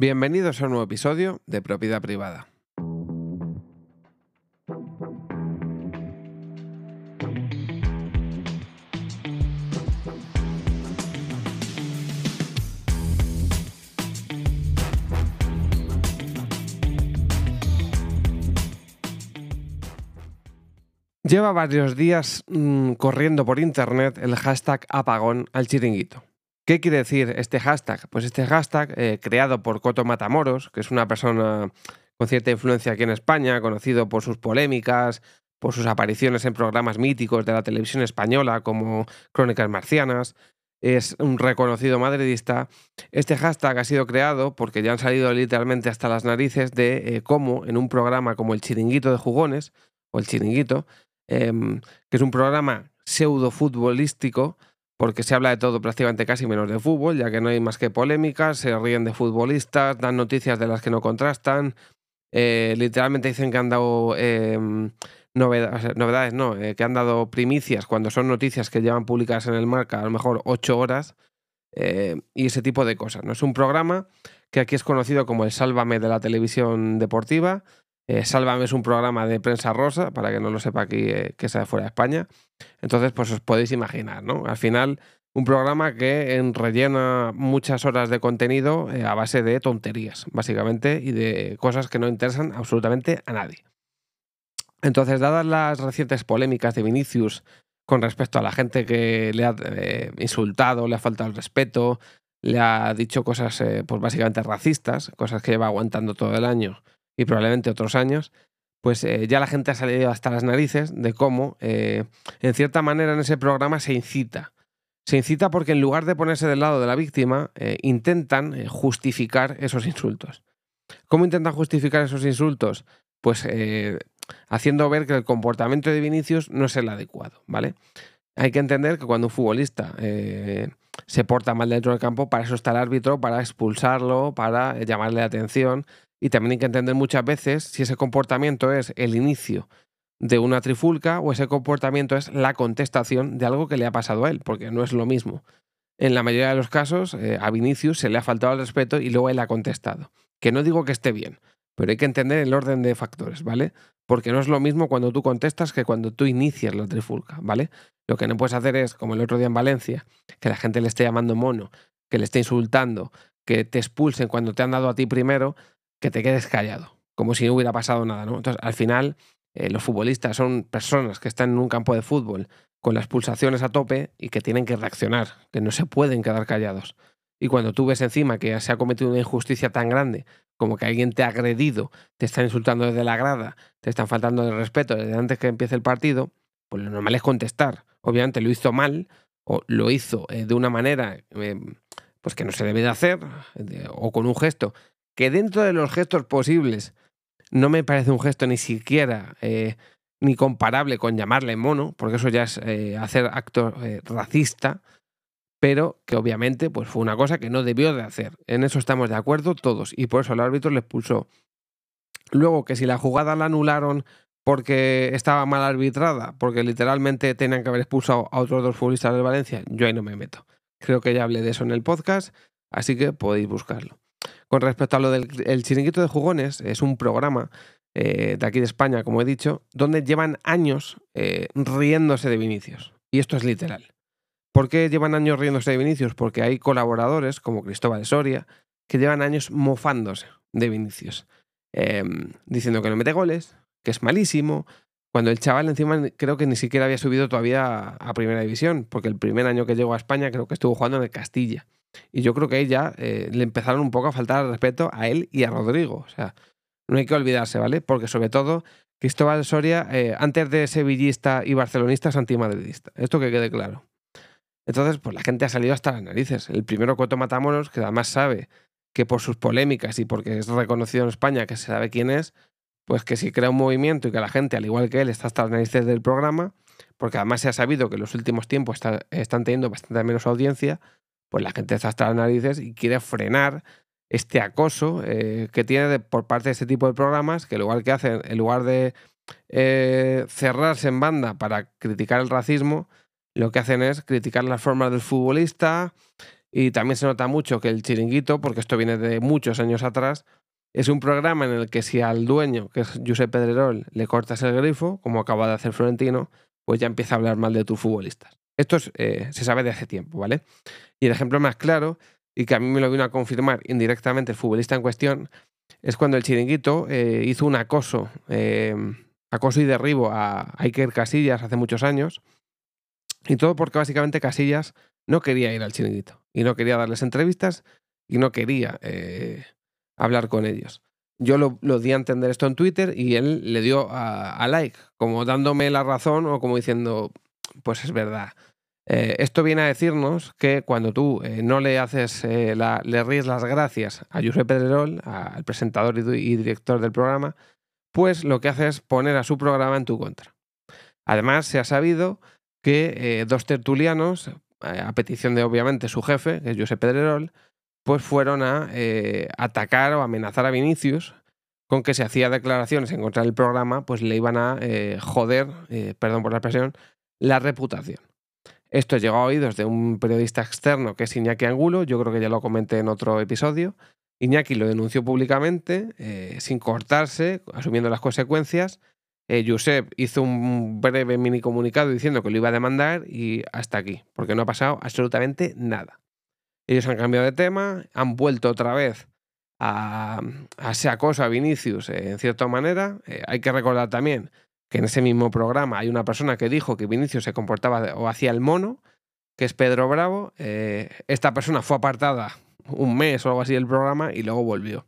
Bienvenidos a un nuevo episodio de Propiedad Privada. Lleva varios días mmm, corriendo por internet el hashtag apagón al chiringuito. ¿Qué quiere decir este hashtag? Pues este hashtag, eh, creado por Coto Matamoros, que es una persona con cierta influencia aquí en España, conocido por sus polémicas, por sus apariciones en programas míticos de la televisión española como Crónicas Marcianas, es un reconocido madridista. Este hashtag ha sido creado porque ya han salido literalmente hasta las narices de eh, cómo en un programa como el Chiringuito de Jugones, o el Chiringuito, em, que es un programa pseudo futbolístico, porque se habla de todo prácticamente casi menos de fútbol, ya que no hay más que polémicas, se ríen de futbolistas, dan noticias de las que no contrastan, eh, literalmente dicen que han dado em, novedades, no, eh, que han dado primicias cuando son noticias que llevan publicadas en el marca a lo mejor ocho horas eh, y ese tipo de cosas. ¿no? Es un programa que aquí es conocido como el Sálvame de la televisión deportiva, eh, Sálvame es un programa de prensa rosa, para que no lo sepa aquí eh, que sea fuera de España. Entonces, pues os podéis imaginar, ¿no? Al final, un programa que rellena muchas horas de contenido eh, a base de tonterías, básicamente, y de cosas que no interesan absolutamente a nadie. Entonces, dadas las recientes polémicas de Vinicius con respecto a la gente que le ha insultado, le ha faltado el respeto, le ha dicho cosas, pues básicamente racistas, cosas que lleva aguantando todo el año y probablemente otros años, pues eh, ya la gente ha salido hasta las narices de cómo, eh, en cierta manera, en ese programa se incita. Se incita porque en lugar de ponerse del lado de la víctima, eh, intentan justificar esos insultos. ¿Cómo intentan justificar esos insultos? Pues haciendo ver que el comportamiento de Vinicius no es el adecuado, ¿vale? Hay que entender que cuando un futbolista se porta mal dentro del campo, para eso está el árbitro, para expulsarlo, para llamarle la atención y también hay que entender muchas veces si ese comportamiento es el inicio de una trifulca o ese comportamiento es la contestación de algo que le ha pasado a él, porque no es lo mismo. En la mayoría de los casos, eh, a Vinicius se le ha faltado el respeto y luego él ha contestado. Que no digo que esté bien, pero hay que entender el orden de factores, ¿vale? Porque no es lo mismo cuando tú contestas que cuando tú inicias la trifulca, ¿vale? Lo que no puedes hacer es, como el otro día en Valencia, que la gente le esté llamando mono, que le esté insultando, que te expulsen cuando te han dado a ti primero, que te quedes callado, como si no hubiera pasado nada, ¿no? Entonces, al final, eh, los futbolistas son personas que están en un campo de fútbol con las pulsaciones a tope y que tienen que reaccionar, que no se pueden quedar callados. Y cuando tú ves encima que se ha cometido una injusticia tan grande como que alguien te ha agredido, te está insultando desde la grada, te están faltando de respeto desde antes que empiece el partido, pues lo normal es contestar. Obviamente lo hizo mal o lo hizo eh, de una manera em, pues que no se debe de hacer o con un gesto que dentro de los gestos posibles no me parece un gesto ni siquiera eh, ni comparable con llamarle mono, porque eso ya es eh, hacer acto eh, racista, pero que obviamente pues fue una cosa que no debió de hacer. En eso estamos de acuerdo todos y por eso el árbitro le expulsó. Luego que si la jugada la anularon porque estaba mal arbitrada, porque literalmente tenían que haber expulsado a otros dos futbolistas de Valencia, yo ahí no me meto. Creo que ya hablé de eso en el podcast, así que podéis buscarlo. Con respecto a lo del chiringuito de jugones, es un programa eh, de aquí de España, como he dicho, donde llevan años eh, riéndose de Vinicius. Y esto es literal. ¿Por qué llevan años riéndose de Vinicius? Porque hay colaboradores, como Cristóbal Soria, que llevan años mofándose de Vinicius. Em, diciendo que no mete goles, que es malísimo, cuando el chaval encima creo que ni siquiera había subido todavía a Primera División, porque el primer año que llegó a España creo que estuvo jugando en el Castilla. Y yo creo que ahí ya eh, le empezaron un poco a faltar el respeto a él y a Rodrigo. O sea, no hay que olvidarse, ¿vale? Porque sobre todo Cristóbal Soria, eh, antes de sevillista y barcelonista, es antimadridista. Esto que quede claro. Entonces, pues la gente ha salido hasta las narices. El primero Coto Matamoros, que además sabe que por sus polémicas y porque es reconocido en España que se sabe quién es, pues que si crea un movimiento y que la gente, al igual que él, está hasta las narices del programa, porque además se ha sabido que en los últimos tiempos están teniendo bastante menos audiencia, pues la gente está hasta las narices y quiere frenar este acoso eh, que tiene por parte de este tipo de programas, que igual que hacen, en lugar de eh, cerrarse en banda para criticar el racismo, lo que hacen es criticar las formas del futbolista, Y también se nota mucho que el chiringuito, porque esto viene de muchos años atrás, es un programa en el que si al dueño, que es Josep Pedrerol, le cortas el grifo, como acaba de hacer Florentino, pues ya empieza a hablar mal de tus futbolistas. Esto eh, se sabe de hace tiempo, ¿vale? Y el ejemplo más claro, y que a mí me lo vino a confirmar indirectamente el futbolista en cuestión, es cuando el chiringuito eh, hizo un acoso, eh, acoso y derribo a Iker Casillas hace muchos años. Y todo porque básicamente Casillas no quería ir al chiringuito y no quería darles entrevistas y no quería hablar con ellos. Yo lo, di a entender esto en Twitter y él le dio a, like, como dándome la razón o como diciendo, pues es verdad. Eh, esto viene a decirnos que cuando tú eh, no le haces, eh, le ríes las gracias a Josep Pedrerol, al presentador y, director del programa, pues lo que hace es poner a su programa en tu contra. Además, se ha sabido que dos tertulianos, a petición de obviamente su jefe, que es Josep Pedrerol, pues fueron a atacar o amenazar a Vinicius con que se hacía declaraciones en contra del programa, pues le iban a joder, perdón por la expresión, la reputación. Esto llegó a oídos de un periodista externo que es Iñaki Angulo, yo creo que ya lo comenté en otro episodio. Iñaki lo denunció públicamente, eh, sin cortarse, asumiendo las consecuencias. Eh, Josep hizo un breve mini comunicado diciendo que lo iba a demandar y hasta aquí, porque no ha pasado absolutamente nada. Ellos han cambiado de tema, han vuelto otra vez a, ese acoso a Vinicius eh, en cierta manera. hay que recordar también que en ese mismo programa hay una persona que dijo que Vinicius se comportaba o hacía el mono, que es Pedro Bravo. Eh, esta persona fue apartada un mes o algo así del programa y luego volvió.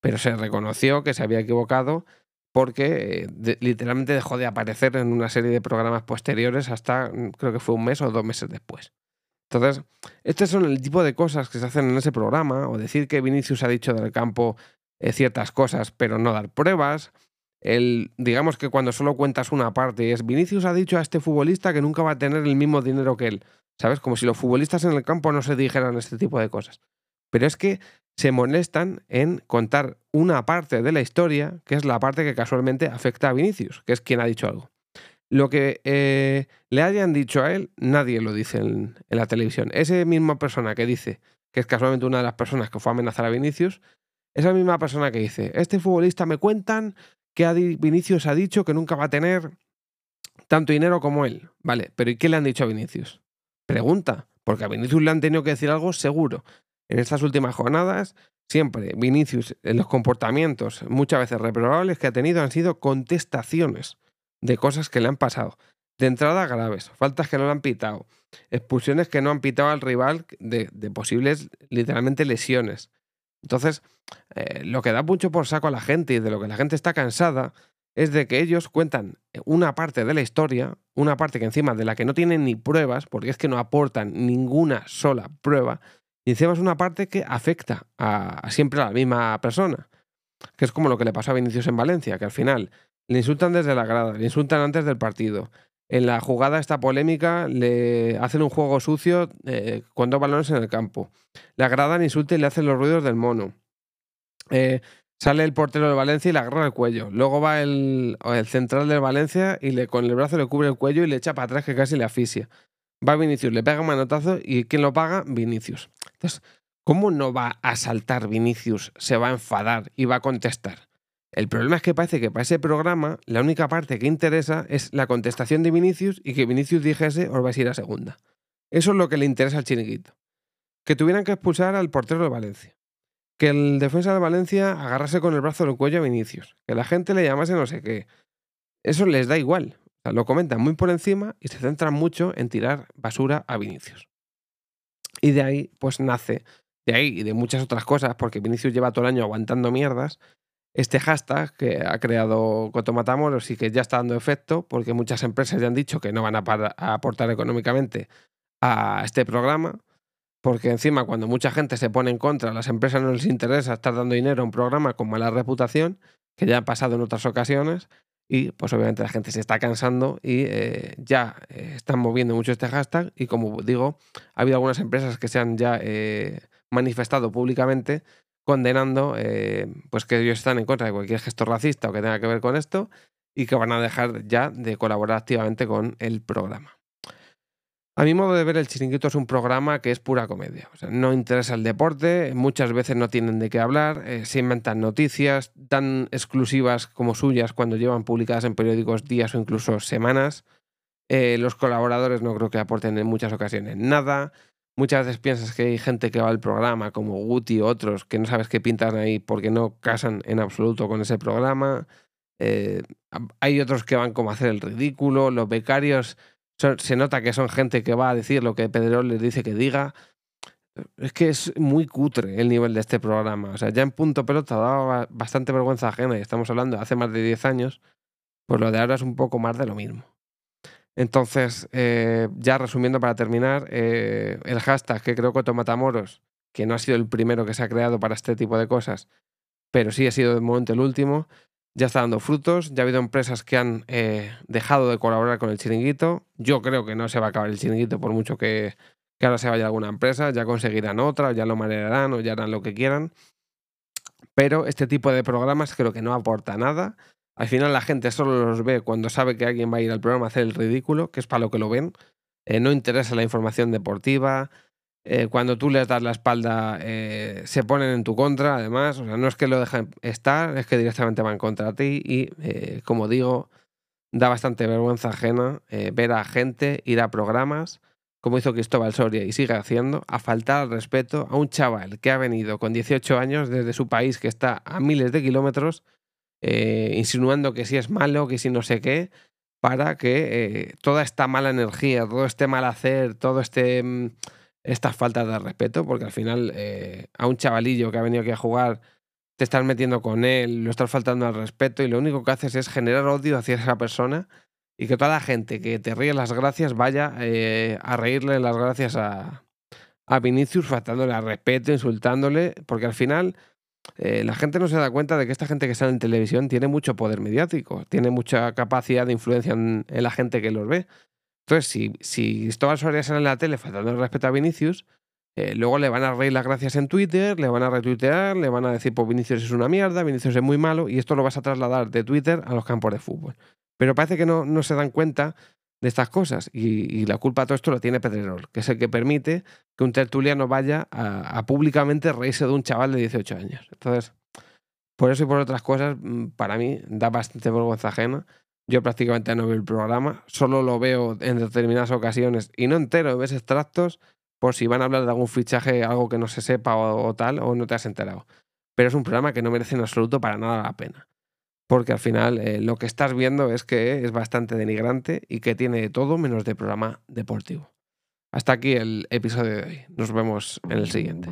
Pero se reconoció que se había equivocado porque eh, literalmente dejó de aparecer en una serie de programas posteriores hasta mm, creo que fue un mes o dos meses después. Entonces, estos son el tipo de cosas que se hacen en ese programa, o decir que Vinicius ha dicho del campo eh, ciertas cosas pero no dar pruebas, el, digamos que cuando solo cuentas una parte es Vinicius ha dicho a este futbolista que nunca va a tener el mismo dinero que él. ¿Sabes? Como si los futbolistas en el campo no se dijeran este tipo de cosas. Pero es que se molestan en contar una parte de la historia, que es la parte que casualmente afecta a Vinicius, que es quien ha dicho algo. Lo que eh, le hayan dicho a él, nadie lo dice en, en la televisión. Esa misma persona que dice que es casualmente una de las personas que fue a amenazar a Vinicius, esa misma persona que dice, este futbolista me cuentan que Vinicius ha dicho que nunca va a tener tanto dinero como él. Vale, pero ¿y qué le han dicho a Vinicius? Pregunta, porque a Vinicius le han tenido que decir algo seguro. En estas últimas jornadas, siempre Vinicius, en los comportamientos muchas veces reprobables que ha tenido han sido contestaciones de cosas que le han pasado. De entrada graves, faltas que no le han pitado, expulsiones que no han pitado al rival de, de posibles, literalmente, lesiones. Entonces, eh, lo que da mucho por saco a la gente y de lo que la gente está cansada es de que ellos cuentan una parte de la historia, una parte que encima de la que no tienen ni pruebas, porque es que no aportan ninguna sola prueba, y encima es una parte que afecta a, siempre a la misma persona, que es como lo que le pasó a Vinicius en Valencia, que al final le insultan desde la grada, le insultan antes del partido. En la jugada esta polémica le hacen un juego sucio eh, con dos balones en el campo. Le agradan, insultan y le hacen los ruidos del mono. Eh, sale el portero de Valencia y le agarra el cuello. Luego va el, central de Valencia y le, con el brazo le cubre el cuello y le echa para atrás que casi le asfixia. Va Vinicius, le pega un manotazo y ¿quién lo paga? Vinicius. Entonces, ¿cómo no va a saltar Vinicius? Se va a enfadar y va a contestar. El problema es que parece que para ese programa la única parte que interesa es la contestación de Vinicius y que Vinicius dijese os vais a ir a segunda. Eso es lo que le interesa al chiringuito. Que tuvieran que expulsar al portero de Valencia que el defensa de Valencia agarrase con el brazo del cuello a Vinicius, que la gente le llamase no sé qué. Eso les da igual. lo comentan muy por encima y se centran mucho en tirar basura a Vinicius. Y de ahí, pues nace, de ahí y de muchas otras cosas, porque Vinicius lleva todo el año aguantando mierdas, este hashtag que ha creado Coto Matamoros y que ya está dando efecto, porque muchas empresas ya han dicho que no van a aportar económicamente a este programa, porque encima cuando mucha gente se pone en contra, a las empresas no les interesa estar dando dinero a un programa con mala reputación, que ya ha pasado en otras ocasiones, y pues obviamente la gente se está cansando y eh, ya eh, están moviendo mucho este hashtag y como digo, ha habido algunas empresas que se han ya eh, manifestado públicamente condenando pues que ellos están en contra de cualquier gesto racista o que tenga que ver con esto y que van a dejar ya de colaborar activamente con el programa. A mi modo de ver, el chiringuito es un programa que es pura comedia. No interesa el deporte, muchas veces no tienen de qué hablar, eh, se inventan noticias tan exclusivas como suyas cuando llevan publicadas en periódicos días o incluso semanas. Eh, los colaboradores no creo que aporten en muchas ocasiones nada. Muchas veces piensas que hay gente que va al programa, como Guti otros, que no sabes qué pintan ahí porque no casan en absoluto con ese programa. Eh, hay otros que van como a hacer el ridículo. Los becarios se nota que son gente que va a decir lo que Pedrerol les dice que diga. Es que es muy cutre el nivel de este programa. O sea, ya en punto pelota daba bastante vergüenza ajena y estamos hablando de hace más de 10 años. Pues lo de ahora es un poco más de lo mismo. Entonces, eh, ya resumiendo para terminar, eh, el hashtag que creo que Tomatamoros, que no ha sido el primero que se ha creado para este tipo de cosas, pero sí ha sido de momento el último, ya está dando frutos, ya ha habido empresas que han eh, dejado de colaborar con el chiringuito. Yo creo que no se va a acabar el chiringuito por mucho que, ahora se vaya alguna empresa, ya conseguirán otra, ya lo manejarán o ya harán lo que quieran. Pero este tipo de programas creo que no aporta nada. Al final la gente solo los ve cuando sabe que alguien va a ir al programa a hacer el ridículo, que es para lo que lo ven. Eh, no interesa la información deportiva, eh, cuando tú les das la espalda eh, se ponen en tu contra, además, no es que lo dejen estar, es que directamente van contra ti y, como digo, da bastante vergüenza ajena ver a gente ir a programas, como hizo Cristóbal Soria y sigue haciendo, a faltar al respeto a un chaval que ha venido con 18 años desde su país, que está a miles de kilómetros, insinuando que si es malo, que si no sé qué, para que toda esta mala energía, todo este mal hacer, todo este mm, estas faltas de respeto, porque al final eh, a un chavalillo que ha venido aquí a jugar te estás metiendo con él, lo estás faltando al respeto y lo único que haces es generar odio hacia esa persona y que toda la gente que te ríe las gracias vaya eh, a reírle las gracias a, a Vinicius faltándole al respeto, insultándole, porque al final eh, la gente no se da cuenta de que esta gente que sale en televisión tiene mucho poder mediático, tiene mucha capacidad de influencia en la gente que los ve. Entonces, si, si Cristóbal Soria sale en la tele faltando el respeto a Vinicius, eh, luego le van a reír las gracias en Twitter, le van a retuitear, le van a decir, pues Vinicius es una mierda, Vinicius es muy malo, y esto lo vas a trasladar de Twitter a los campos de fútbol. Pero parece que no, no se dan cuenta de estas cosas, y, la culpa de todo esto lo tiene Pedrerol, que es el que permite que un tertuliano vaya a, a públicamente reírse de un chaval de 18 años. Entonces, por eso y por otras cosas, mm, para mí da bastante vergüenza ajena yo prácticamente no veo el programa, solo lo veo en determinadas ocasiones y no entero, ves extractos por si van a hablar de algún fichaje, algo que no se sepa o, tal, o no te has enterado. Pero es un programa que no merece en absoluto para nada la pena. Porque al final eh, lo que estás viendo es que es bastante denigrante y que tiene todo menos de programa deportivo. Hasta aquí el episodio de hoy. Nos vemos en el siguiente.